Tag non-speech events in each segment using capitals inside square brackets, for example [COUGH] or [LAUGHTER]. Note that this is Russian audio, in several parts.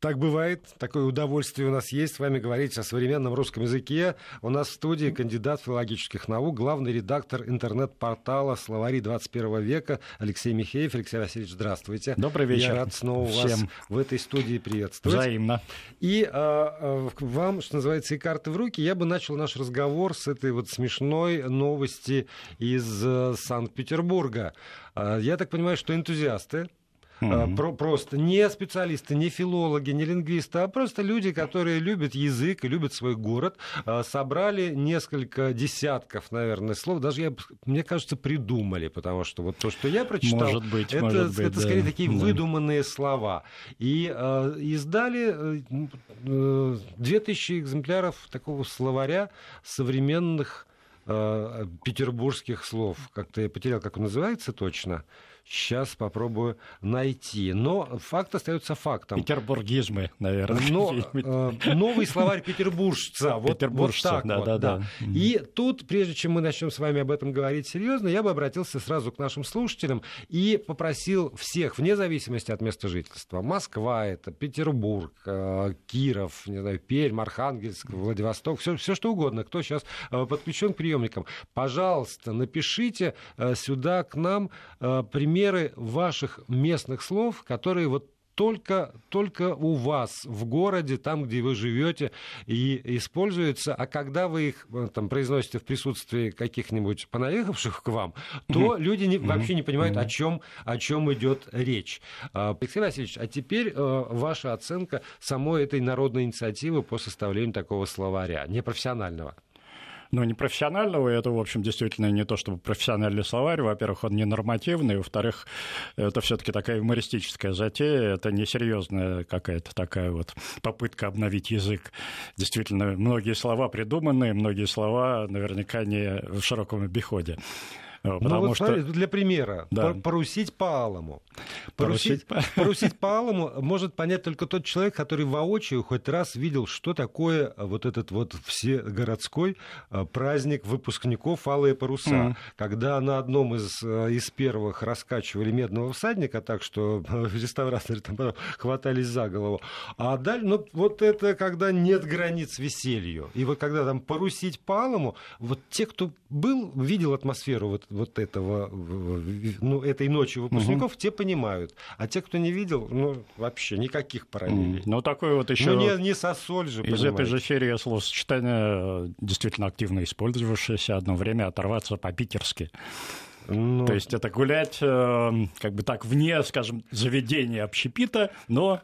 так бывает, такое удовольствие у нас есть с вами говорить о современном русском языке. У нас в студии кандидат филологических наук, главный редактор интернет-портала «Словари 21 века» Алексей Михеев. Алексей Васильевич, здравствуйте. Добрый вечер. Я рад снова Всем. вас в этой студии приветствовать. Взаимно. И а, вам, что называется, и карты в руки. Я бы начал наш разговор с этой вот смешной новости из э, Санкт-Петербурга. А, я так понимаю, что энтузиасты Mm-hmm. Про, просто не специалисты, не филологи, не лингвисты, а просто люди, которые любят язык и любят свой город, а, собрали несколько десятков, наверное, слов. Даже, я, мне кажется, придумали, потому что вот то, что я прочитал, может быть, это, может быть, это да. скорее такие да. выдуманные слова. И э, издали э, 2000 экземпляров такого словаря современных э, петербургских слов. Как-то я потерял, как он называется точно. Сейчас попробую найти. Но факт остается фактом. Петербургизмы, наверное. Но, [LAUGHS] э, новый словарь петербуржца. Вот, Петербуржца, вот так да, вот, да, да. да. И тут, прежде чем мы начнем с вами об этом говорить серьезно, я бы обратился сразу к нашим слушателям и попросил всех, вне зависимости от места жительства, Москва это, Петербург, э, Киров, не знаю, Пермь, Архангельск, Владивосток, все, все что угодно, кто сейчас э, подключен к приемникам, пожалуйста, напишите э, сюда к нам э, примеры ваших местных слов, которые вот только, только у вас в городе, там, где вы живете, и используются. А когда вы их там, произносите в присутствии каких-нибудь понаехавших к вам, то mm-hmm. люди не, вообще не понимают, mm-hmm. о, чем, о чем идет речь. Алексей Васильевич, а теперь ваша оценка самой этой народной инициативы по составлению такого словаря, непрофессионального. Ну, не профессионального, это, в общем, действительно не то чтобы профессиональный словарь. Во-первых, он не нормативный, во-вторых, это все таки такая юмористическая затея, это несерьезная какая-то такая вот попытка обновить язык. Действительно, многие слова придуманные, многие слова наверняка не в широком обиходе. Потому ну, вот, что... для примера, да. порусить по алому. Порусить, порусить, порусить по [LAUGHS] алому может понять только тот человек, который воочию хоть раз видел, что такое вот этот вот всегородской праздник выпускников «Алые паруса», mm. когда на одном из, из первых раскачивали медного всадника, так что реставраторы там хватались за голову. А дальше, ну, вот это когда нет границ веселью. И вот когда там порусить по алому, вот те, кто был, видел атмосферу вот вот этого, ну, этой ночи выпускников, угу. те понимают. А те, кто не видел, ну, вообще никаких параллелей. Ну, такой вот еще... Ну, не, не сосоль же, Из понимаете. этой же серии словосочетания, действительно активно использовавшееся одно время, оторваться по-питерски. Ну... То есть это гулять э, как бы так вне, скажем, заведения общепита, но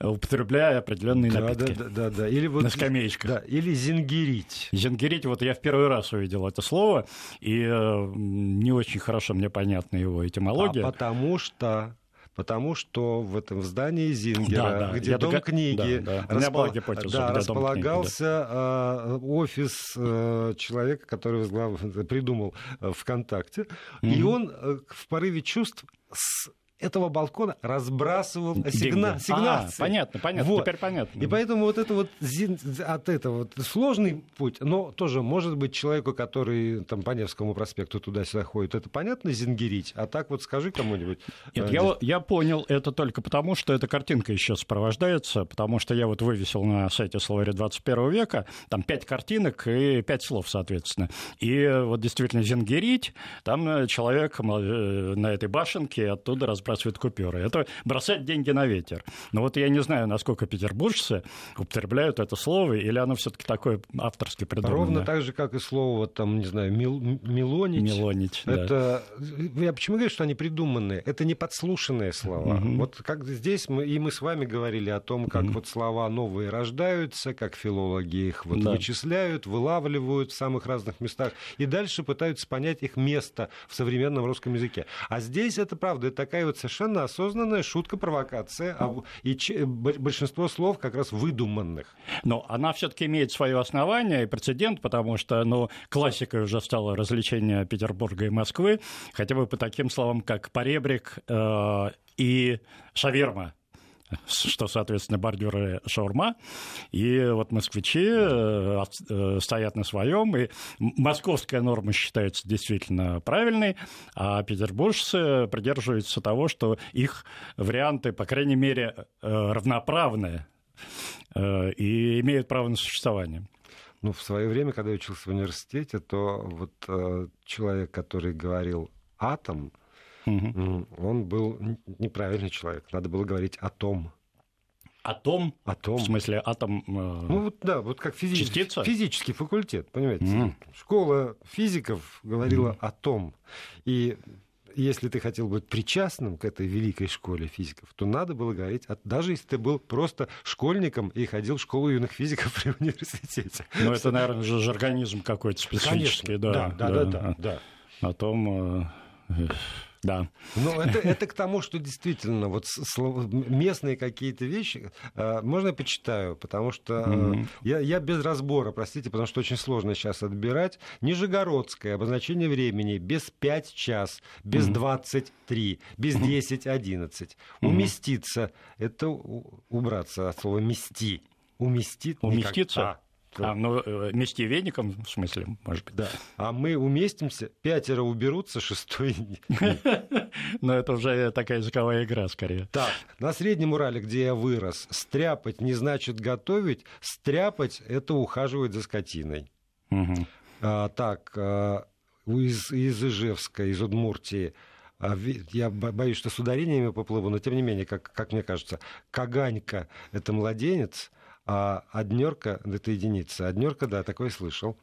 употребляя определенные да, напитки. Да, да, да. Или вот, на скамеечках. Да, или зингерить. Зингерить, вот я в первый раз увидел это слово, и э, не очень хорошо мне понятна его этимология. А потому что потому что в этом здании Зингера, да, да. где Я дом только... книги, да, да. Распол... гипотеза, да, располагался книги, да. офис э, человека, который возглав... придумал э, ВКонтакте, mm-hmm. и он э, в порыве чувств с этого балкона разбрасывал сигна... сигнации. А, понятно, понятно, вот. теперь понятно. И поэтому вот это вот от этого вот сложный путь, но тоже может быть человеку, который там по Невскому проспекту туда-сюда ходит, это понятно зингерить, а так вот скажи кому-нибудь. Нет, я, я понял это только потому, что эта картинка еще сопровождается, потому что я вот вывесил на сайте словаря 21 века, там пять картинок и пять слов, соответственно. И вот действительно зингерить, там человек на этой башенке оттуда разбрасывает разбрасывают купюры. Это бросать деньги на ветер. Но вот я не знаю, насколько петербуржцы употребляют это слово, или оно все таки такое авторски придуманное. Ровно так же, как и слово, там, не знаю, мил, милонить. Милонить, это... да. Я почему говорю, что они придуманные? Это не подслушанные слова. Угу. Вот как здесь мы, и мы с вами говорили о том, как угу. вот слова новые рождаются, как филологи их вот да. вычисляют, вылавливают в самых разных местах, и дальше пытаются понять их место в современном русском языке. А здесь это правда, это такая вот совершенно осознанная шутка, провокация, а, и большинство слов как раз выдуманных. Но она все-таки имеет свое основание и прецедент, потому что ну, классикой уже стало развлечение Петербурга и Москвы, хотя бы по таким словам, как поребрик э, и шаверма что, соответственно, бордюры шаурма. И вот москвичи э, э, стоят на своем, и московская норма считается действительно правильной, а петербуржцы придерживаются того, что их варианты, по крайней мере, э, равноправные и имеют право на существование. Ну, в свое время, когда я учился в университете, то вот человек, который говорил атом, Угу. Он был неправильный человек. Надо было говорить о том. Атом? Атом. В смысле, атом... Э... Ну, вот, да, вот как физи... Частица? физический факультет, понимаете? Mm. Школа физиков говорила mm. о том. И если ты хотел быть причастным к этой великой школе физиков, то надо было говорить, даже если ты был просто школьником и ходил в школу юных физиков [LAUGHS] при университете. Ну, это, наверное, же организм какой-то специфический. Конечно. Да, да, да, да, да, да. О том... Э, да. Ну, это, это к тому, что действительно вот местные какие-то вещи, э, можно я почитаю, потому что mm-hmm. я, я без разбора, простите, потому что очень сложно сейчас отбирать. Нижегородское обозначение времени без 5 час, без mm-hmm. 23, без 10, 11. Mm-hmm. Уместиться, это убраться от слова мести. Уместит. Уместиться? Никак... А, ну, э, мести веником, в смысле, может быть. Да. А мы уместимся, пятеро уберутся, шестой... [LAUGHS] Но это уже такая языковая игра, скорее. Так, на Среднем Урале, где я вырос, стряпать не значит готовить, стряпать — это ухаживать за скотиной. А, так, а, из, из Ижевска, из Удмуртии, а, я боюсь, что с ударениями поплыву, но тем не менее, как, как мне кажется, Каганька — это младенец, а однерка — это единица. Однерка, да, такое слышал.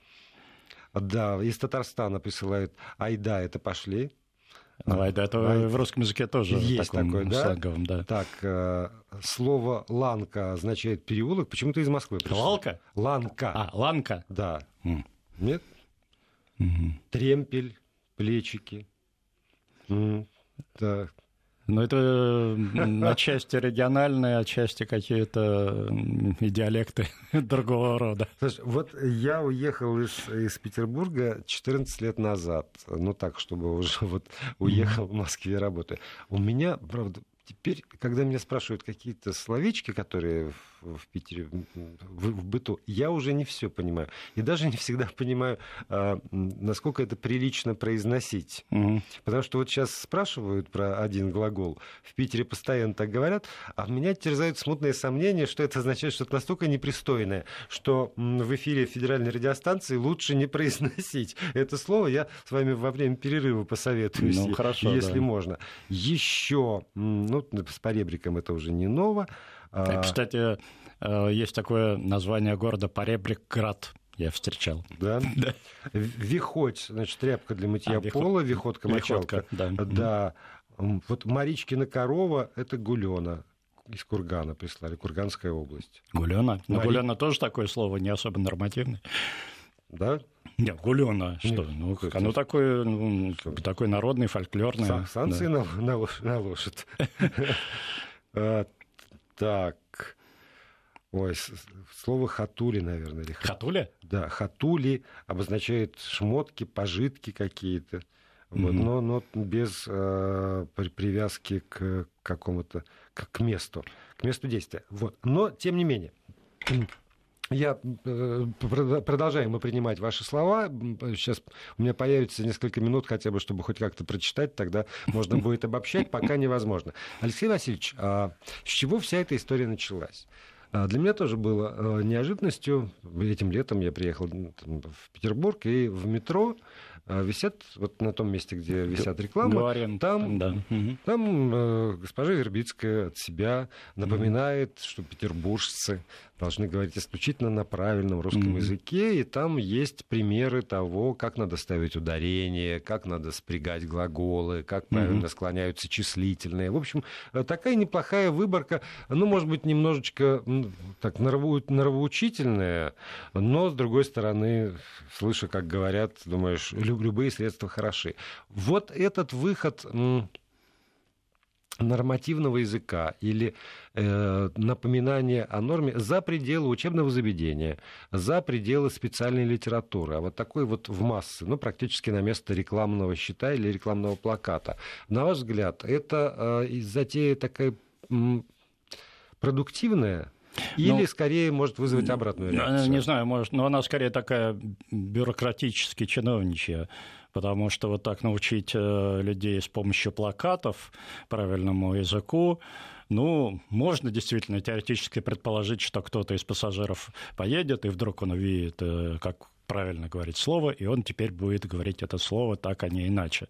Да, из Татарстана присылают «Айда, это пошли». Ну, айда, это Ай... в русском языке тоже Есть таком такой, да? сленговом, да. Так, э, слово «ланка» означает переулок. Почему-то из Москвы пришло. Лалка? Ланка. А, ланка? Да. Mm. Нет? Mm-hmm. Тремпель, плечики. Mm. Так. Ну, это отчасти региональные, отчасти какие-то диалекты [LAUGHS] другого рода. Слушай, вот я уехал из, из Петербурга 14 лет назад. Ну, так, чтобы уже [LAUGHS] вот уехал в Москве работать. У меня, правда, Теперь, когда меня спрашивают какие-то словечки, которые в, в Питере в, в быту, я уже не все понимаю. И даже не всегда понимаю, а, насколько это прилично произносить. Угу. Потому что вот сейчас спрашивают про один глагол. В Питере постоянно так говорят, а меня терзают смутные сомнения, что это означает что-то настолько непристойное, что в эфире федеральной радиостанции лучше не произносить это слово. Я с вами во время перерыва посоветуюсь, ну, хорошо, если да. можно. Еще ну, с поребриком это уже не ново. А, кстати, э, есть такое название города Поребрикград. Я встречал. Да? [LAUGHS] да. Виходь, значит, тряпка для мытья а, пола, виходка, мочалка. Да. да. Вот Маричкина корова — это гулена из Кургана прислали, Курганская область. Гулена? Но Мари... Гулена тоже такое слово, не особо нормативное. Да? Нет, гулена, что? Нет, ну, как оно такое, ну, такой народный, фольклорный. Сан- санкции да. наложат. [LAUGHS] А, так. Ой, слово хатули, наверное. Хатули? Да, хатули обозначает шмотки, пожитки какие-то. Вот, но, но без э, привязки к какому-то, к, к месту, к месту действия. Вот. Но, тем не менее, я э, продолжаем мы принимать ваши слова. Сейчас у меня появится несколько минут хотя бы, чтобы хоть как-то прочитать, тогда можно будет обобщать, пока невозможно. Алексей Васильевич, а с чего вся эта история началась? А, для меня тоже было э, неожиданностью. Этим летом я приехал в Петербург и в метро висят вот на том месте, где висят рекламы. Говорим, там, да. там э, госпожа Вербицкая от себя напоминает, что петербуржцы должны говорить исключительно на правильном русском mm-hmm. языке, и там есть примеры того, как надо ставить ударение, как надо спрягать глаголы, как правильно mm-hmm. склоняются числительные. В общем, э, такая неплохая выборка, ну, может быть, немножечко так норовоучительная, но, с другой стороны, слыша, как говорят, думаешь, любые средства хороши. Вот этот выход нормативного языка или э, напоминание о норме за пределы учебного заведения, за пределы специальной литературы, а вот такой вот в массы, ну, практически на место рекламного щита или рекламного плаката. На ваш взгляд, это э, затея такая продуктивная или ну, скорее может вызвать обратную реакцию? Не знаю, может, но она скорее такая бюрократически чиновничья потому что вот так научить э, людей с помощью плакатов правильному языку, ну, можно действительно теоретически предположить, что кто-то из пассажиров поедет, и вдруг он увидит, э, как правильно говорить слово, и он теперь будет говорить это слово так, а не иначе.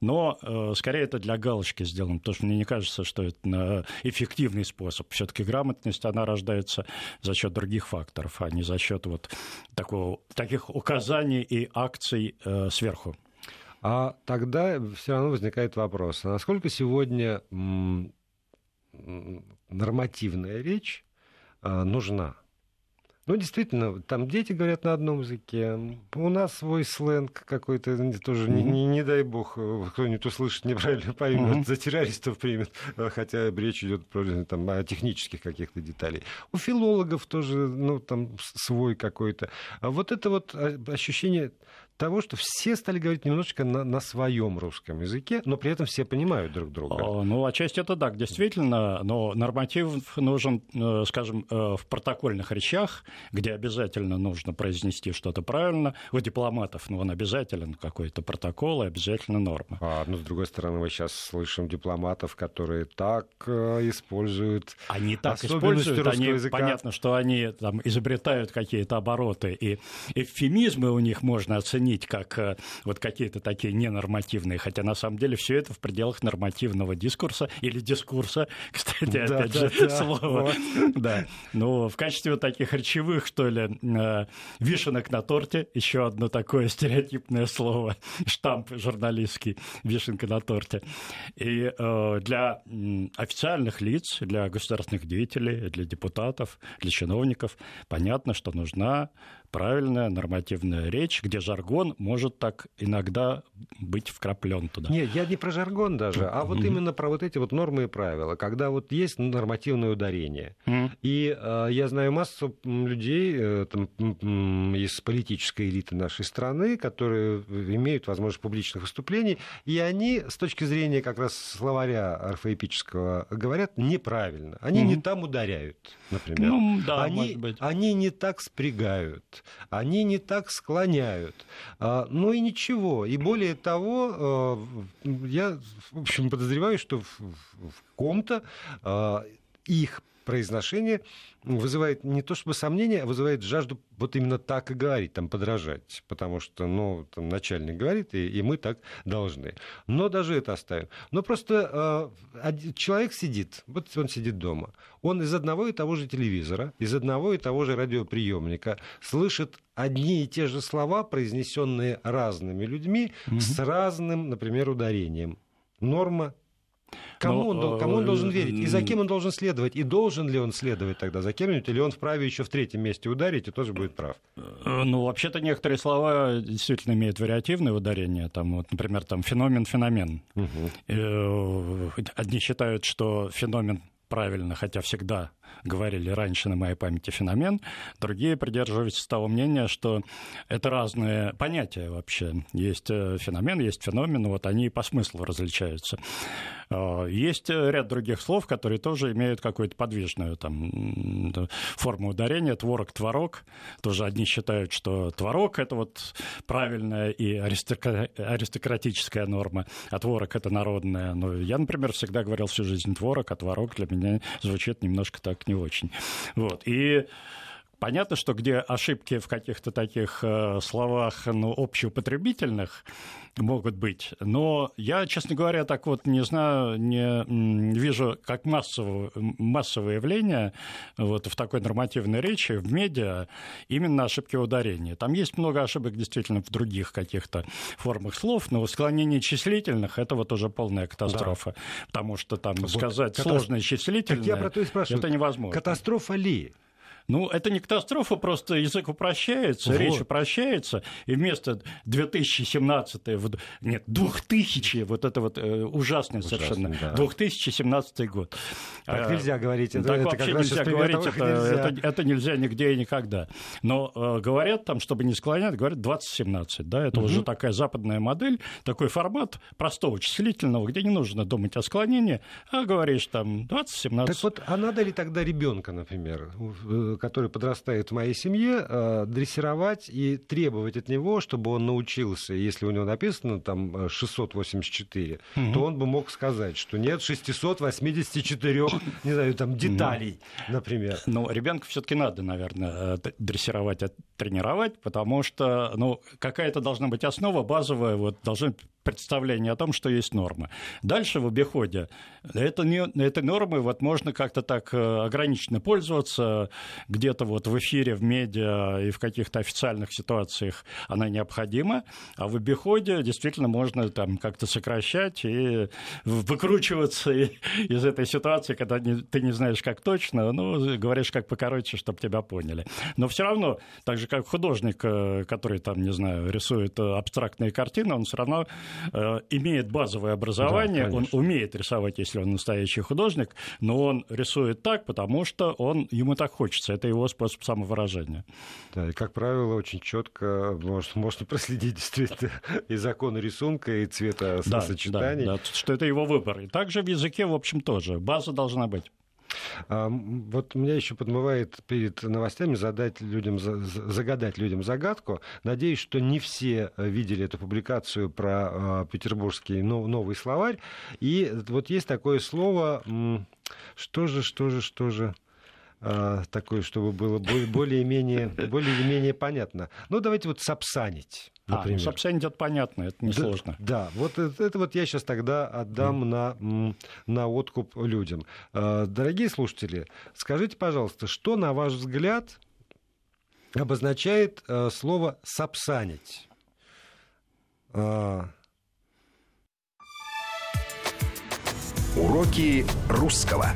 Но э, скорее это для галочки сделано, потому что мне не кажется, что это эффективный способ. Все-таки грамотность, она рождается за счет других факторов, а не за счет вот такого, таких указаний и акций э, сверху. А тогда все равно возникает вопрос, а насколько сегодня нормативная речь э, нужна? Ну, действительно, там дети говорят на одном языке. У нас свой сленг какой-то, тоже, mm-hmm. не, не, не дай бог, э, кто-нибудь услышит, неправильно [LAUGHS] поймет, mm-hmm. за террористов примет, э, хотя речь идет про, там, о технических каких-то деталей. У филологов тоже, ну, там, свой какой-то. А вот это вот а, ощущение того, что все стали говорить немножечко на, на своем русском языке, но при этом все понимают друг друга. Ну, отчасти это так, действительно, но норматив нужен, э, скажем, э, в протокольных речах, где обязательно нужно произнести что-то правильно. У дипломатов, ну, он обязателен какой-то протокол и обязательно норма. А, ну, с другой стороны, мы сейчас слышим дипломатов, которые так э, используют Они так используют, они, языка. понятно, что они там изобретают какие-то обороты, и эвфемизмы у них можно оценить оценить как э, вот какие-то такие ненормативные, хотя на самом деле все это в пределах нормативного дискурса или дискурса, [LAUGHS] кстати, опять да, же, да, слово. Вот. Да. Ну, в качестве вот таких речевых, что ли, э, вишенок на торте, еще одно такое [LAUGHS] стереотипное слово, штамп журналистский, вишенка на торте. И э, для официальных лиц, для государственных деятелей, для депутатов, для чиновников понятно, что нужна правильная нормативная речь, где жаргон может так иногда быть вкраплен туда. Нет, я не про жаргон даже, а вот mm-hmm. именно про вот эти вот нормы и правила, когда вот есть нормативное ударение. Mm-hmm. И э, я знаю массу людей э, там, из политической элиты нашей страны, которые имеют возможность публичных выступлений, и они с точки зрения как раз словаря орфоэпического говорят неправильно. Они mm-hmm. не там ударяют, например. Ну, да, они, может быть. они не так спрягают они не так склоняют. А, ну и ничего. И более того, э, я, в общем, подозреваю, что в ком-то а, их произношение вызывает не то чтобы сомнение, а вызывает жажду вот именно так и говорить, там, подражать. Потому что, ну, там, начальник говорит, и, и мы так должны. Но даже это оставим. Но просто э, человек сидит, вот он сидит дома, он из одного и того же телевизора, из одного и того же радиоприемника слышит одни и те же слова, произнесенные разными людьми, mm-hmm. с разным, например, ударением. Норма Кому, он, Но, кому он должен э, верить? И за кем он должен следовать? И должен ли он следовать тогда за кем-нибудь? Или он вправе еще в третьем месте ударить и тоже будет прав? Э, ну, вообще-то некоторые слова действительно имеют вариативное ударение. Там, вот, например, там феномен-феномен. Угу. Одни считают, что феномен правильно, хотя всегда говорили раньше на моей памяти феномен, другие придерживаются того мнения, что это разные понятия вообще. Есть э, феномен, есть феномен, вот они по смыслу различаются. Э, есть ряд других слов, которые тоже имеют какую-то подвижную там, форму ударения. Творог, творог. Тоже одни считают, что творог – это вот правильная и аристократическая норма, а творог – это народная. Но я, например, всегда говорил всю жизнь творог, а творог для меня звучит немножко так не очень. Вот. И Понятно, что где ошибки в каких-то таких э, словах ну, общеупотребительных могут быть, но я, честно говоря, так вот не знаю, не вижу как массовое, массовое явление вот в такой нормативной речи, в медиа, именно ошибки ударения. Там есть много ошибок действительно в других каких-то формах слов, но склонение числительных – это вот уже полная катастрофа, да. потому что там вот сказать катастроф... сложное числительное – это невозможно. Катастрофа ли? Ну, это не катастрофа, просто язык упрощается, вот. речь упрощается, и вместо 2017, нет, 2000, вот это вот э, ужасный Ужасно, совершенно, да. 2017 год. Так а, нельзя говорить. Это, так это вообще нельзя говорить, это, нельзя. Это, это нельзя нигде и никогда. Но э, говорят там, чтобы не склонять, говорят 2017, да, это угу. уже такая западная модель, такой формат простого числительного, где не нужно думать о склонении, а говоришь там 2017. Так вот, а надо ли тогда ребенка, например, э, который подрастает в моей семье, э, дрессировать и требовать от него, чтобы он научился, если у него написано там 684, угу. то он бы мог сказать, что нет 684, [LAUGHS] не знаю, там деталей, ну, например. Ну, ребенка все-таки надо, наверное, э, дрессировать, тренировать, потому что, ну, какая-то должна быть основа базовая, вот должны представление о том, что есть нормы. Дальше в обиходе это не, этой нормой вот можно как-то так э, ограниченно пользоваться, где-то вот в эфире, в медиа и в каких-то официальных ситуациях она необходима, а в обиходе действительно можно там как-то сокращать и выкручиваться из этой ситуации, когда ты не знаешь, как точно, ну, говоришь как покороче, чтобы тебя поняли. Но все равно, так же, как художник, э, который там, не знаю, рисует э, абстрактные картины, он все равно имеет базовое образование, да, он умеет рисовать, если он настоящий художник, но он рисует так, потому что он, ему так хочется. Это его способ самовыражения. Да, и, как правило, очень четко можно, можно [LAUGHS] проследить действительно и законы рисунка, и цвета да, сочетаний. Да, да, что это его выбор. И также в языке, в общем, тоже. База должна быть. А, вот меня еще подмывает перед новостями задать людям, загадать людям загадку. Надеюсь, что не все видели эту публикацию про а, петербургский новый словарь. И вот есть такое слово, что же, что же, что же а, такое, чтобы было более-менее [LAUGHS] более понятно. Ну, давайте вот сапсанить. Например. А, ну, сапсанить это понятно, это несложно. Да, да вот это, это вот я сейчас тогда отдам mm. на, на откуп людям. А, дорогие слушатели, скажите, пожалуйста, что, на ваш взгляд, обозначает а, слово «сапсанить»? Уроки русского.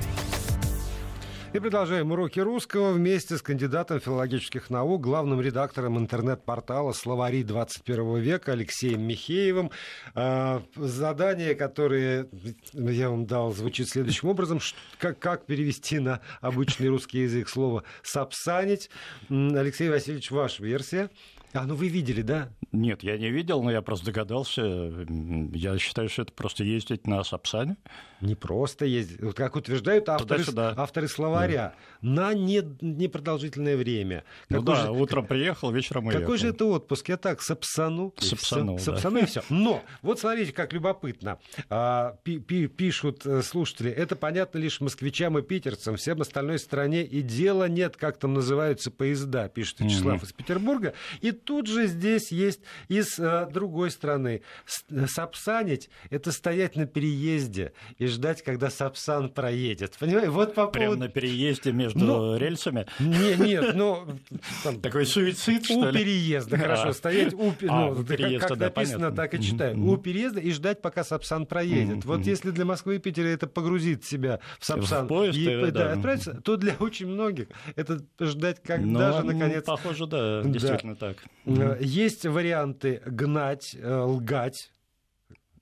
И продолжаем уроки русского вместе с кандидатом филологических наук, главным редактором интернет-портала «Словари 21 века» Алексеем Михеевым. А, задание, которое я вам дал, звучит следующим образом. Как перевести на обычный русский язык слово «сапсанить»? Алексей Васильевич, ваша версия? А, ну вы видели, да? Нет, я не видел, но я просто догадался. Я считаю, что это просто ездить на Сапсане. Не просто ездить. Вот как утверждают авторы, авторы словаря. Да. На не, непродолжительное время. Ну какой да, же, утром как, приехал, вечером уехал. Какой же это отпуск? Я так, Сапсану. Сапсану. Сапсану и все. Но, вот смотрите, как любопытно. А, пи -пи пишут э, слушатели, это понятно лишь москвичам и питерцам. Всем остальной стране и дела нет, как там называются поезда, пишет Вячеслав mm-hmm. из Петербурга. И тут же здесь есть и с а, другой стороны. Э, сапсанить — это стоять на переезде и ждать, когда Сапсан проедет. Понимаете? Вот по поводу... Прямо на переезде между ну, рельсами? Не, нет, [LAUGHS] ну... Там, Такой суицид, что У ли? переезда, [LAUGHS] хорошо, а. стоять у... А, ну, у переезда, как, да, написано, понятно. так и читаю. У переезда и ждать, пока Сапсан проедет. Вот если для Москвы и Питера это погрузит себя в Сапсан в поезд, и, да, да, отправиться, то для очень многих это ждать, когда же, наконец... Похоже, да, действительно так. Есть варианты гнать, э, лгать,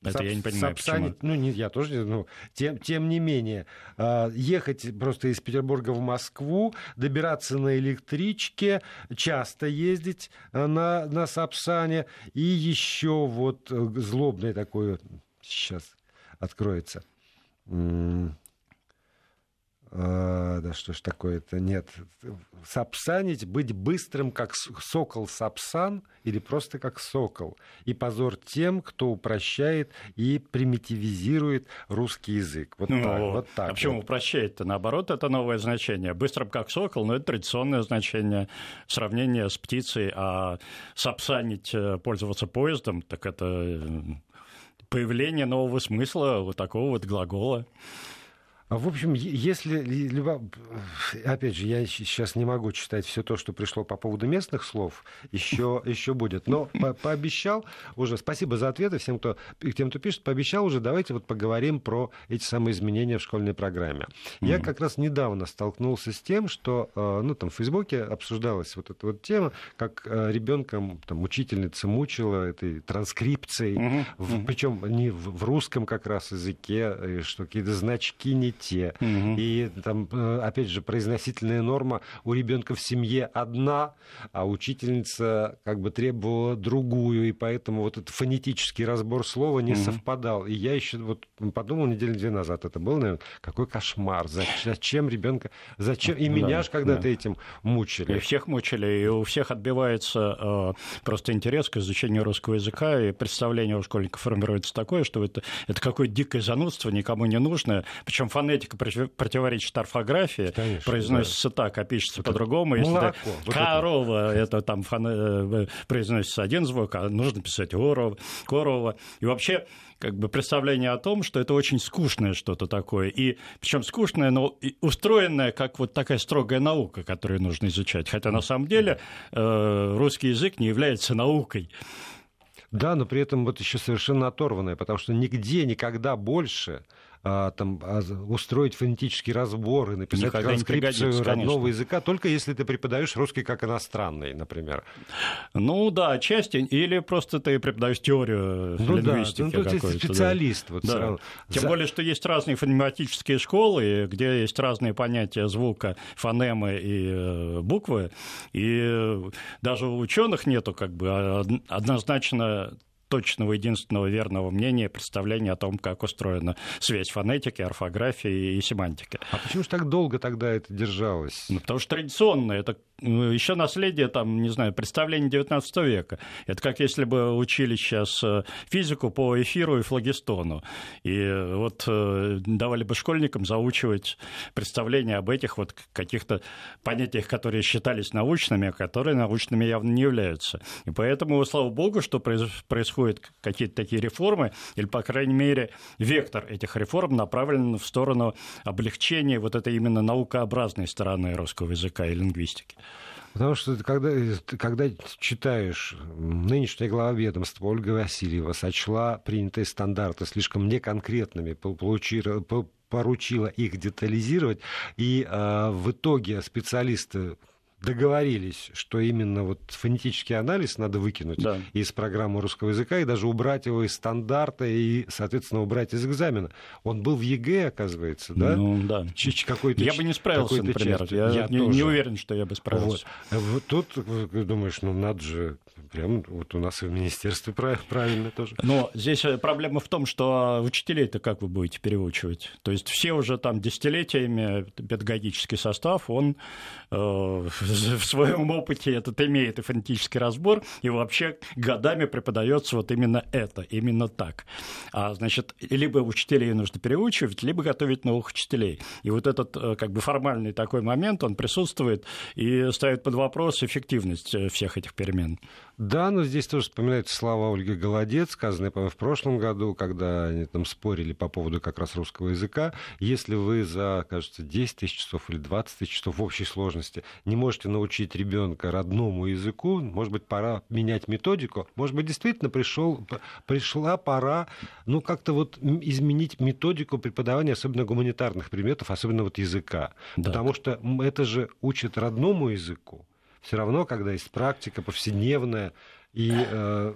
это Сап, я не понимаю, Сапсани, почему. Ну, не, я тоже, ну, тем, тем не менее, э, ехать просто из Петербурга в Москву, добираться на электричке, часто ездить на, на Сапсане, и еще вот злобное такое, сейчас откроется. А, да что ж такое-то, нет. Сапсанить, быть быстрым, как сокол сапсан, или просто как сокол. И позор тем, кто упрощает и примитивизирует русский язык. Вот ну, так, вот так. А почему вот. упрощает-то? Наоборот, это новое значение. Быстрым, как сокол, но это традиционное значение. Сравнение с птицей, а сапсанить, э, пользоваться поездом, так это э, появление нового смысла вот такого вот глагола. А, в общем, если... Опять же, я сейчас не могу читать все то, что пришло по поводу местных слов. Еще, еще будет. Но по пообещал уже... Спасибо за ответы всем, кто, тем, кто пишет. Пообещал уже, давайте вот поговорим про эти самые изменения в школьной программе. Mm-hmm. Я как раз недавно столкнулся с тем, что э, ну, там, в Фейсбуке обсуждалась вот эта вот тема, как э, ребенком там, учительница мучила этой транскрипцией, mm-hmm. причем не в, в русском как раз языке, что какие-то значки не те. Угу. И там, э, опять же, произносительная норма у ребенка в семье одна, а учительница как бы требовала другую, и поэтому вот этот фонетический разбор слова не угу. совпадал. И я еще вот подумал неделю две назад, это был, наверное, какой кошмар. Зачем ребенка, зачем? И меня да, же когда-то да. этим мучили. И всех мучили, и у всех отбивается э, просто интерес к изучению русского языка, и представление у школьников формируется такое, что это, это какое-то дикое занудство, никому не нужное. Причем фонетика противоречит орфографии, Конечно, произносится да. так, а пишется вот по-другому. Если молоко, вот корова, это, это там фон... Э, произносится один звук, а нужно писать орова, корова. И вообще как бы представление о том, что это очень скучное что-то такое. И причем скучное, но устроенное как вот такая строгая наука, которую нужно изучать. Хотя на самом деле э, русский язык не является наукой. Да, но при этом вот еще совершенно оторванное, потому что нигде никогда больше а, там, а, устроить фонетический разбор и написать Никогда транскрипцию родного конечно. языка, только если ты преподаешь русский как иностранный, например. Ну да, отчасти, или просто ты преподаешь теорию ну, лингвистики. Да, ну, ты специалист. Да. Вот да. Тем За... более, что есть разные фонематические школы, где есть разные понятия звука, фонемы и э, буквы, и даже у ученых нету как бы однозначно точного, единственного верного мнения, представления о том, как устроена связь фонетики, орфографии и семантики. А почему же так долго тогда это держалось? Ну, потому что традиционно, это ну, еще наследие, там, не знаю, представление 19 века. Это как если бы учили сейчас э, физику по эфиру и флагистону. И вот э, давали бы школьникам заучивать представление об этих вот каких-то понятиях, которые считались научными, а которые научными явно не являются. И поэтому, слава богу, что происходят какие-то такие реформы, или, по крайней мере, вектор этих реформ направлен в сторону облегчения вот этой именно наукообразной стороны русского языка и лингвистики. Потому что когда, когда читаешь нынешняя глава ведомства Ольга Васильева сочла принятые стандарты слишком неконкретными, получила, поручила их детализировать, и э, в итоге специалисты договорились, что именно вот фонетический анализ надо выкинуть да. из программы русского языка и даже убрать его из стандарта и, соответственно, убрать из экзамена. Он был в ЕГЭ, оказывается, да? Ну, да. Ч какой-то, я бы не справился, например. Я, я не, не уверен, что я бы справился. Вот. вот тут думаешь, ну надо же Прям вот у нас и в министерстве правильно тоже. Но здесь э, проблема в том, что учителей-то как вы будете переучивать? То есть все уже там десятилетиями педагогический состав, он э, [LAUGHS] в своем опыте этот имеет и фонетический разбор, и вообще годами преподается вот именно это, именно так. А значит, либо учителей нужно переучивать, либо готовить новых учителей. И вот этот э, как бы формальный такой момент, он присутствует и ставит под вопрос эффективность э, всех этих перемен. Да, но здесь тоже вспоминаются слова Ольги Голодец, сказанные, по в прошлом году, когда они там спорили по поводу как раз русского языка. Если вы за, кажется, 10 тысяч часов или 20 тысяч часов в общей сложности не можете научить ребенка родному языку, может быть, пора менять методику, может быть, действительно пришел, пришла пора, ну, как-то вот изменить методику преподавания, особенно гуманитарных предметов, особенно вот языка. Да. Потому что это же учит родному языку все равно, когда есть практика повседневная, и э,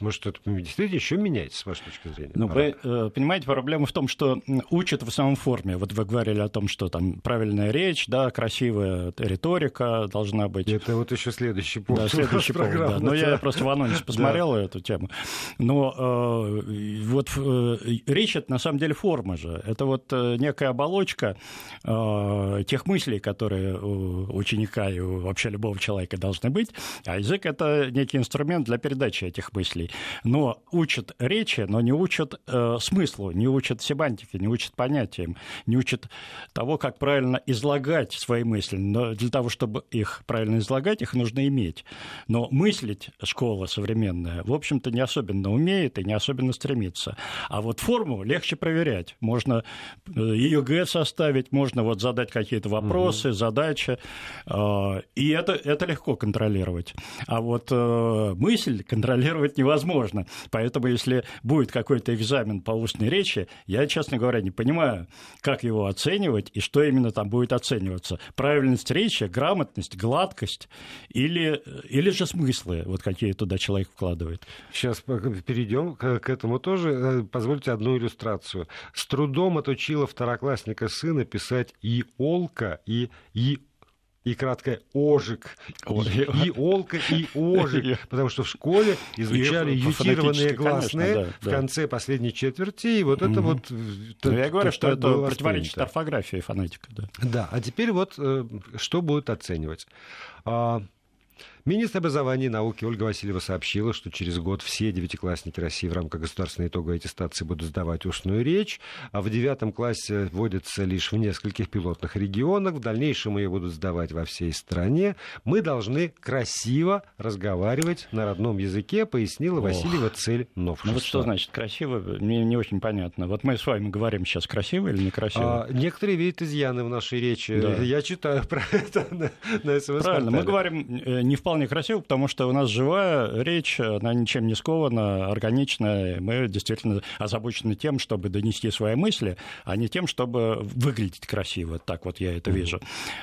может, это действительно еще меняется, с вашей точки зрения? Ну, вы э, понимаете, проблема в том, что учат в самом форме. Вот вы говорили о том, что там правильная речь, да, красивая риторика должна быть. Это вот еще следующий пункт. Да, следующий пункт, да. Но я просто в анонсе посмотрел эту тему. Но э, вот э, речь это на самом деле форма же. Это вот некая оболочка тех мыслей, которые у ученика и у вообще любого человека должны быть. А язык это некий инструмент для передачи этих мыслей. Но учат речи, но не учат э, смыслу, не учат семантике, не учат понятиям, не учат того, как правильно излагать свои мысли. Но для того, чтобы их правильно излагать, их нужно иметь. Но мыслить школа современная, в общем-то, не особенно умеет и не особенно стремится. А вот форму легче проверять. Можно э, ЕГЭ составить, можно вот задать какие-то вопросы, угу. задачи. Э, и это, это легко контролировать. А вот э, мысль контролировать невозможно. Поэтому, если будет какой-то экзамен по устной речи, я, честно говоря, не понимаю, как его оценивать и что именно там будет оцениваться. Правильность речи, грамотность, гладкость или, или же смыслы, вот какие туда человек вкладывает. Сейчас перейдем к, к этому тоже. Э, позвольте одну иллюстрацию. С трудом отучила второклассника сына писать и олка, и и и краткое ожик, и, и олка, и ожик, потому что в школе изучали ютированные гласные да, в конце последней четверти, и вот это вот... Ну, я говорю, что это противоречит орфографии фонетика. Да. да, а теперь вот э, что будут оценивать. Министр образования и науки Ольга Васильева сообщила, что через год все девятиклассники России в рамках государственной итоговой аттестации будут сдавать устную речь, а в девятом классе вводится лишь в нескольких пилотных регионах, в дальнейшем ее будут сдавать во всей стране. Мы должны красиво разговаривать на родном языке, пояснила Васильева цель новшества. Ну вот что значит красиво, мне не очень понятно. Вот мы с вами говорим сейчас красиво или некрасиво? А, некоторые видят изъяны в нашей речи. Да. Я читаю про это на, на Правильно, мы говорим э, не вполне вполне красиво, потому что у нас живая речь, она ничем не скована, органичная. Мы действительно озабочены тем, чтобы донести свои мысли, а не тем, чтобы выглядеть красиво. Так вот я это вижу.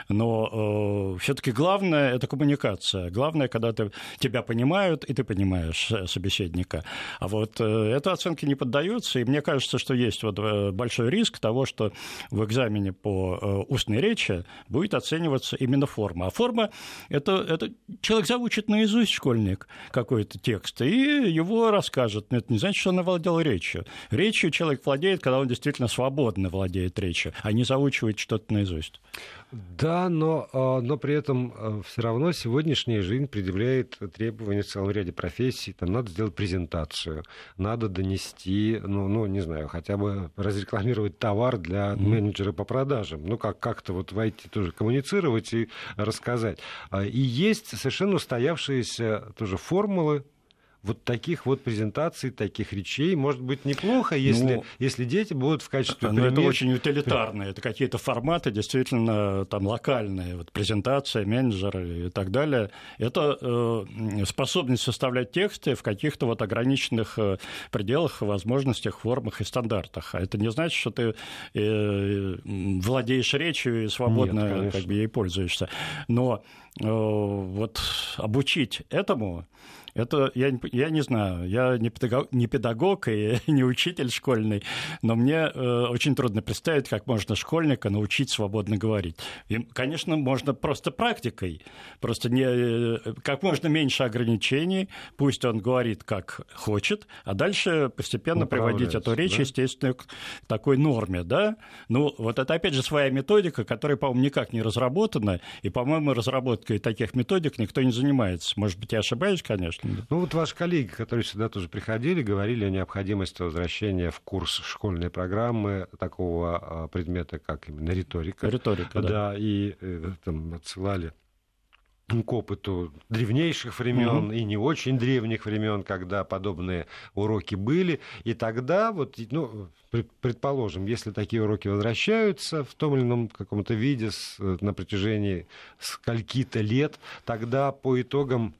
Но э, все-таки главное это коммуникация. Главное, когда ты, тебя понимают, и ты понимаешь э, собеседника. А вот э, этой оценке не поддается, и мне кажется, что есть вот э, большой риск того, что в экзамене по э, устной речи будет оцениваться именно форма. А форма это, это человек человек заучит наизусть школьник какой-то текст, и его расскажет. Это не значит, что он овладел речью. Речью человек владеет, когда он действительно свободно владеет речью, а не заучивает что-то наизусть. Да, но, а, но при этом а, все равно сегодняшняя жизнь предъявляет требования в целом ряде профессий. Там надо сделать презентацию, надо донести, ну, ну не знаю, хотя бы разрекламировать товар для менеджера по продажам. Ну, как, как-то вот войти тоже коммуницировать и рассказать. А, и есть совершенно устоявшиеся тоже формулы вот таких вот презентаций, таких речей может быть неплохо, если, ну, если дети будут в качестве ну, пример... это очень утилитарные, это какие-то форматы действительно там локальные, вот презентация, менеджеры и так далее. Это э, способность составлять тексты в каких-то вот ограниченных э, пределах, возможностях, формах и стандартах. А это не значит, что ты э, владеешь речью и свободно Нет, как бы ей пользуешься. Но вот обучить этому это я, я не знаю, я не педагог, не педагог и [LAUGHS] не учитель школьный, но мне э, очень трудно представить, как можно школьника научить свободно говорить. И, конечно, можно просто практикой, просто не, э, как можно меньше ограничений, пусть он говорит как хочет, а дальше постепенно приводить эту речь, да? естественно, к такой норме, да. Ну, вот это опять же своя методика, которая, по-моему, никак не разработана, и, по-моему, разработкой таких методик никто не занимается. Может быть, я ошибаюсь, конечно. Ну вот ваши коллеги, которые сюда тоже приходили, говорили о необходимости возвращения в курс школьной программы такого а, предмета, как именно риторика. Риторика, да. Да, и э, там отсылали к опыту древнейших времен mm и не очень древних времен, когда подобные уроки были. И тогда, вот, ну, предположим, если такие уроки возвращаются в том или ином каком-то виде с, на протяжении скольки-то лет, тогда по итогам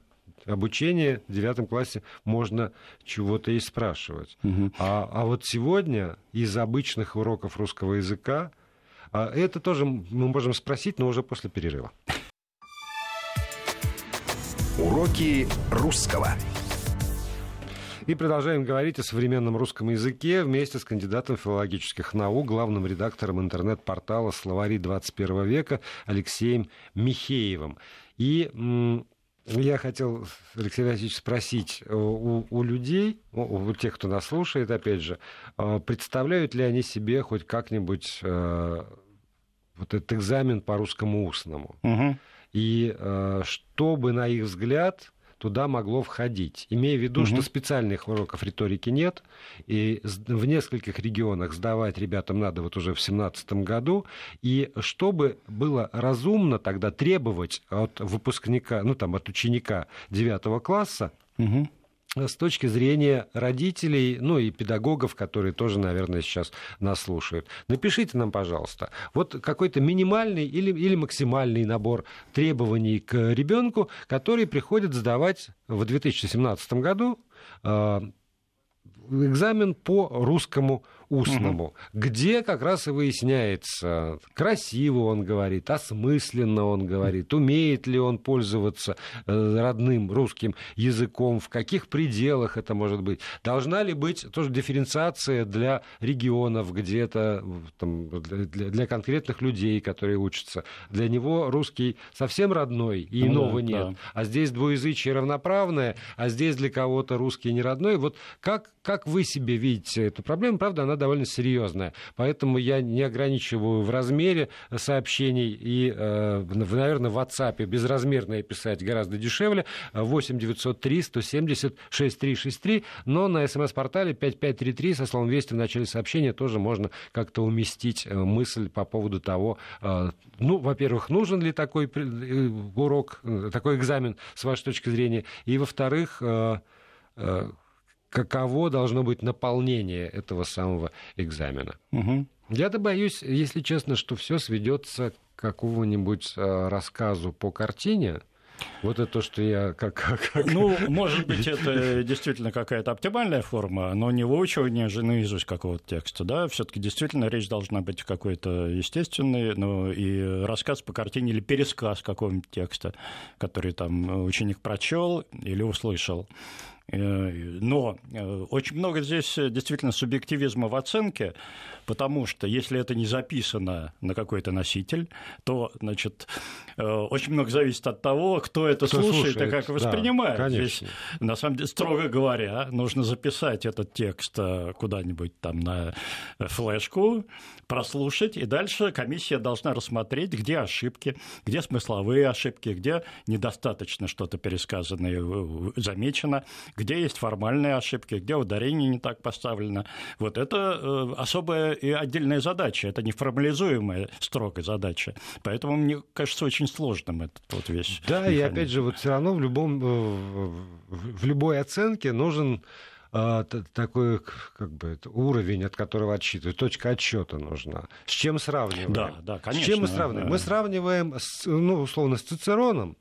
обучения в девятом классе можно чего-то и спрашивать. Угу. А, а вот сегодня из обычных уроков русского языка а это тоже мы можем спросить, но уже после перерыва. Уроки русского. И продолжаем говорить о современном русском языке вместе с кандидатом филологических наук, главным редактором интернет-портала «Словари 21 века» Алексеем Михеевым. И я хотел, Алексей Васильевич, спросить э, у, у людей, у, тех, кто нас слушает, опять же, э, представляют ли они себе хоть как-нибудь э, вот этот экзамен по русскому устному? Угу. И что бы, на их взгляд, туда могло входить. Имея в виду, угу. что специальных уроков риторики нет, и в нескольких регионах сдавать ребятам надо вот уже в 2017 году, и чтобы было разумно тогда требовать от выпускника, ну там от ученика 9 класса, угу с точки зрения родителей, ну и педагогов, которые тоже, наверное, сейчас нас слушают. Напишите нам, пожалуйста, вот какой-то минимальный или, или максимальный набор требований к ребенку, который приходит сдавать в 2017 году э, экзамен по русскому устному, угу. где как раз и выясняется, красиво он говорит, осмысленно он говорит, умеет ли он пользоваться э, родным русским языком, в каких пределах это может быть. Должна ли быть тоже дифференциация для регионов где-то, для, для конкретных людей, которые учатся. Для него русский совсем родной, и ну, иного да, нет. Да. А здесь двуязычие равноправное, а здесь для кого-то русский не родной. Вот как, как вы себе видите эту проблему? Правда, она довольно серьезная. Поэтому я не ограничиваю в размере сообщений. И, э, наверное, в WhatsApp безразмерное писать гораздо дешевле. 8 903 170 6363. Но на смс-портале 5533 со словом «Вести» в начале сообщения тоже можно как-то уместить э, мысль по поводу того, э, ну, во-первых, нужен ли такой урок, такой экзамен с вашей точки зрения, и, во-вторых, каково должно быть наполнение этого самого экзамена. Угу. Я-то боюсь, если честно, что все сведется к какому-нибудь э, рассказу по картине, вот это то, что я как... как... Ну, может быть, это действительно какая-то оптимальная форма, но не выучивание же наизусть какого-то текста, да, все таки действительно речь должна быть какой-то естественной, ну, и рассказ по картине или пересказ какого-нибудь текста, который там ученик прочел или услышал. Э, но э, очень много здесь э, действительно субъективизма в оценке, потому что если это не записано на какой-то носитель, то, значит, очень много зависит от того, кто это кто слушает, слушает и как воспринимает. Да, Здесь, на самом деле, строго говоря, нужно записать этот текст куда-нибудь там на флешку, прослушать, и дальше комиссия должна рассмотреть, где ошибки, где смысловые ошибки, где недостаточно что-то пересказанное замечено, где есть формальные ошибки, где ударение не так поставлено. Вот это э, особая и отдельная задача, это неформализуемая строгая задача. Поэтому мне кажется очень сложным этот вот весь Да, механизм. и опять же, вот все равно в, любом, э, в любой оценке нужен а, такой как бы, это уровень, от которого отсчитывают, точка отсчета нужна. С чем сравниваем? Да, да, конечно. С чем мы сравниваем? Да. Мы сравниваем, с, ну, условно, с Цицероном,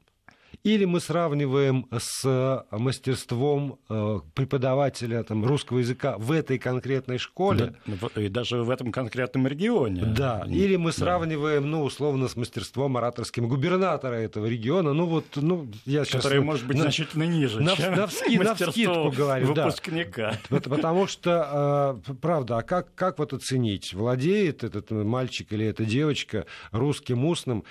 или мы сравниваем с э, мастерством э, преподавателя там, русского языка в этой конкретной школе. Да, и даже в этом конкретном регионе. Да, или мы сравниваем, ну, условно, с мастерством ораторским губернатора этого региона. Ну, вот, ну, я сейчас... Который может быть на, значительно ниже, на, чем на, вски, на вскидку говорю. выпускника. Да. Потому что, э, правда, а как, как вот оценить, владеет этот мальчик или эта девочка русским устным,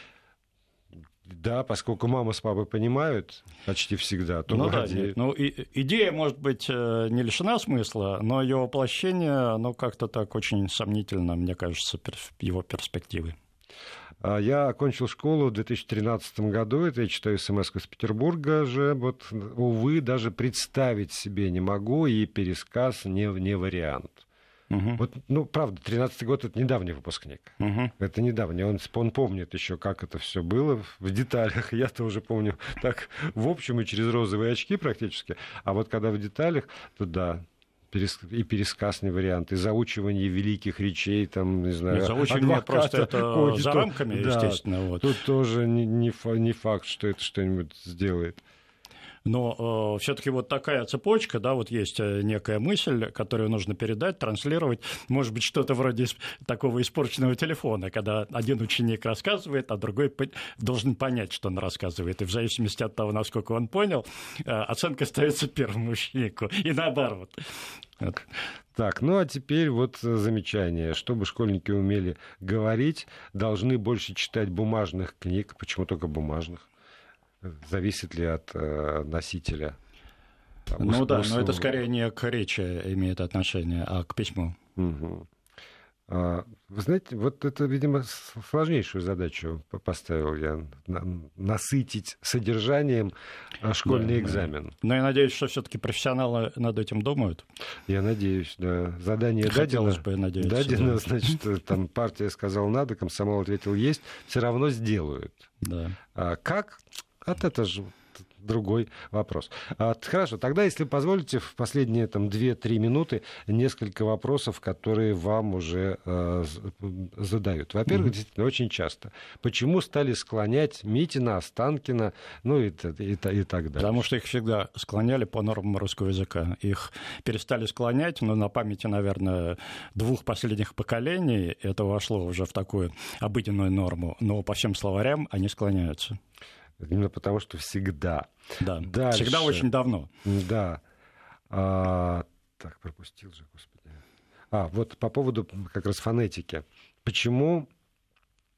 да, поскольку мама с папой понимают почти всегда, то ну, да, нет. Ну, и, идея, может быть, э, не лишена смысла, но ее воплощение, оно как-то так очень сомнительно, мне кажется, его перспективы. А я окончил школу в 2013 году, это я читаю смс из Петербурга же, вот, увы, даже представить себе не могу, и пересказ не, не вариант. Угу. Вот, ну, правда, 13-й год это недавний выпускник. Угу. Это недавний. Он, он помнит еще, как это все было в деталях. [LAUGHS] Я-то уже помню так в общем и через розовые очки практически. А вот когда в деталях, то да, и пересказ не вариант, и заучивание великих речей, там, не знаю, заучивание адвоката, просто это ходит, [LAUGHS] за рамками, да, естественно. Вот. Тут тоже не, не, не факт, что это что-нибудь сделает. Но э, все-таки вот такая цепочка, да, вот есть э, некая мысль, которую нужно передать, транслировать. Может быть, что-то вроде такого испорченного телефона, когда один ученик рассказывает, а другой должен понять, что он рассказывает. И в зависимости от того, насколько он понял, э, оценка ставится первому ученику. И наоборот. Так, ну а теперь вот замечание. Чтобы школьники умели говорить, должны больше читать бумажных книг. Почему только бумажных? Зависит ли от э, носителя. Ну да, но это скорее не к речи имеет отношение, а к письму. Угу. Вы знаете, вот это, видимо, сложнейшую задачу поставил я насытить содержанием а, школьный да, экзамен. Да. Но я надеюсь, что все-таки профессионалы над этим думают. Я надеюсь, да. Задание Хотелось дадено. бы, надеюсь. Дадено, да. значит, там партия сказала надо, комсомол ответил есть, все равно сделают. Да. А как? От это же другой вопрос. А, хорошо, тогда, если позволите, в последние там, 2-3 минуты несколько вопросов, которые вам уже э, задают. Во-первых, mm-hmm. действительно, очень часто. Почему стали склонять Митина, Останкина, ну и, и, и, и так далее? Потому что их всегда склоняли по нормам русского языка. Их перестали склонять, но на памяти, наверное, двух последних поколений это вошло уже в такую обыденную норму. Но по всем словарям они склоняются. Именно потому, что всегда. Да, Дальше. всегда очень давно. Да. А, так, пропустил же, господи. А, вот по поводу как раз фонетики. Почему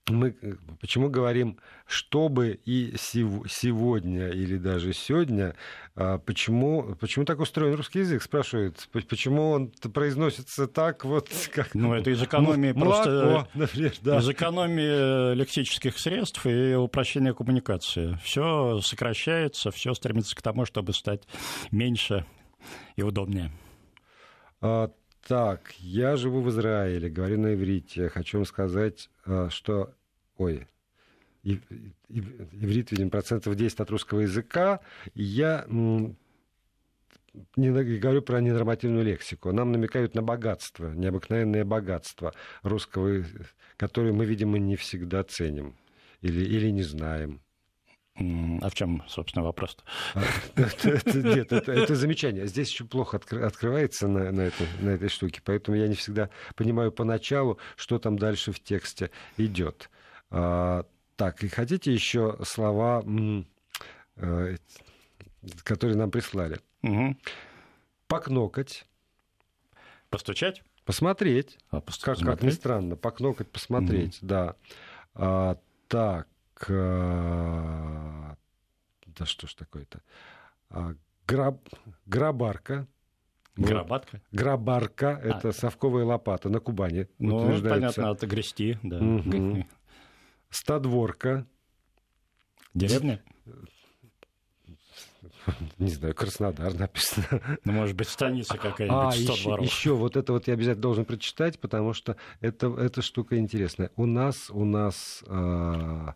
мы почему говорим, чтобы и сегодня или даже сегодня, а, почему, почему так устроен русский язык, спрашивают, почему он произносится так вот, [LAUGHS] как... Ну, это из экономии молоко, просто... Например, да. Из экономии лексических средств и упрощения коммуникации. Все сокращается, все стремится к тому, чтобы стать меньше и удобнее. Так, я живу в Израиле, говорю на иврите. Хочу вам сказать, э, что... Ой, иврит, видимо, процентов 10 от русского языка. Я не говорю про ненормативную лексику. Нам намекают на богатство, необыкновенное богатство русского, которое мы, видимо, не всегда ценим или, или не знаем. А в чем, собственно, вопрос? Нет, это, замечание. Здесь еще плохо открывается на, этой, штуке, поэтому я не всегда понимаю поначалу, что там дальше в тексте идет. А, так, и хотите еще слова, э, которые нам прислали? Покнокать. Постучать? Посмотреть. А, как, как ни странно, покнокать, посмотреть, да. А, так, да что ж такое-то, а, граб, грабарка. Грабатка? Грабарка, а. это совковая лопата на Кубани. Ну, понятно, это грести, да. Угу. [LAUGHS] Стадворка. Деревня? Не знаю, Краснодар написано. Ну, может быть, станица какая-нибудь, а, еще, еще вот это вот я обязательно должен прочитать, потому что это, эта штука интересная. У нас, у нас а, а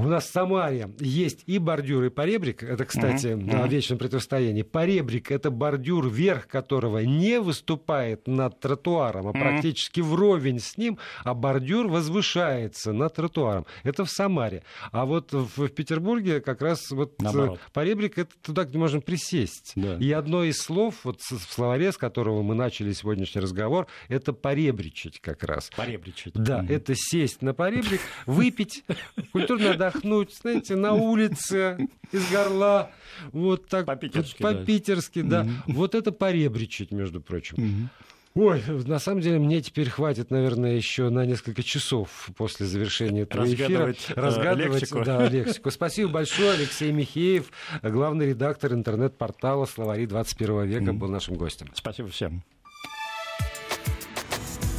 у нас в Самаре есть и бордюр, и поребрик. Это, кстати, mm-hmm. на вечном противостоянии. Поребрик — это бордюр, верх которого не выступает над тротуаром, а mm-hmm. практически вровень с ним, а бордюр возвышается над тротуаром. Это в Самаре. А вот в, в Петербурге как раз вот э, Наоборот. поребрик — это туда, где можно присесть. Да. И одно из слов вот в словаре, с которого мы начали сегодняшний разговор, это поребричить как раз. Поребричить. Да, mm-hmm. это сесть на поребрик, выпить, [LAUGHS] культурно отдохнуть, знаете, на улице, из горла, вот так. По-питерски, По-питерски, да. да. Mm-hmm. Вот это поребричить, между прочим. Mm-hmm. Ой, на самом деле мне теперь хватит, наверное, еще на несколько часов после завершения этого эфира э, разгадывать лексику. Да, лексику. Спасибо большое. Алексей Михеев, главный редактор интернет-портала «Словари 21 века», mm. был нашим гостем. Спасибо всем.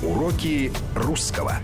Уроки русского.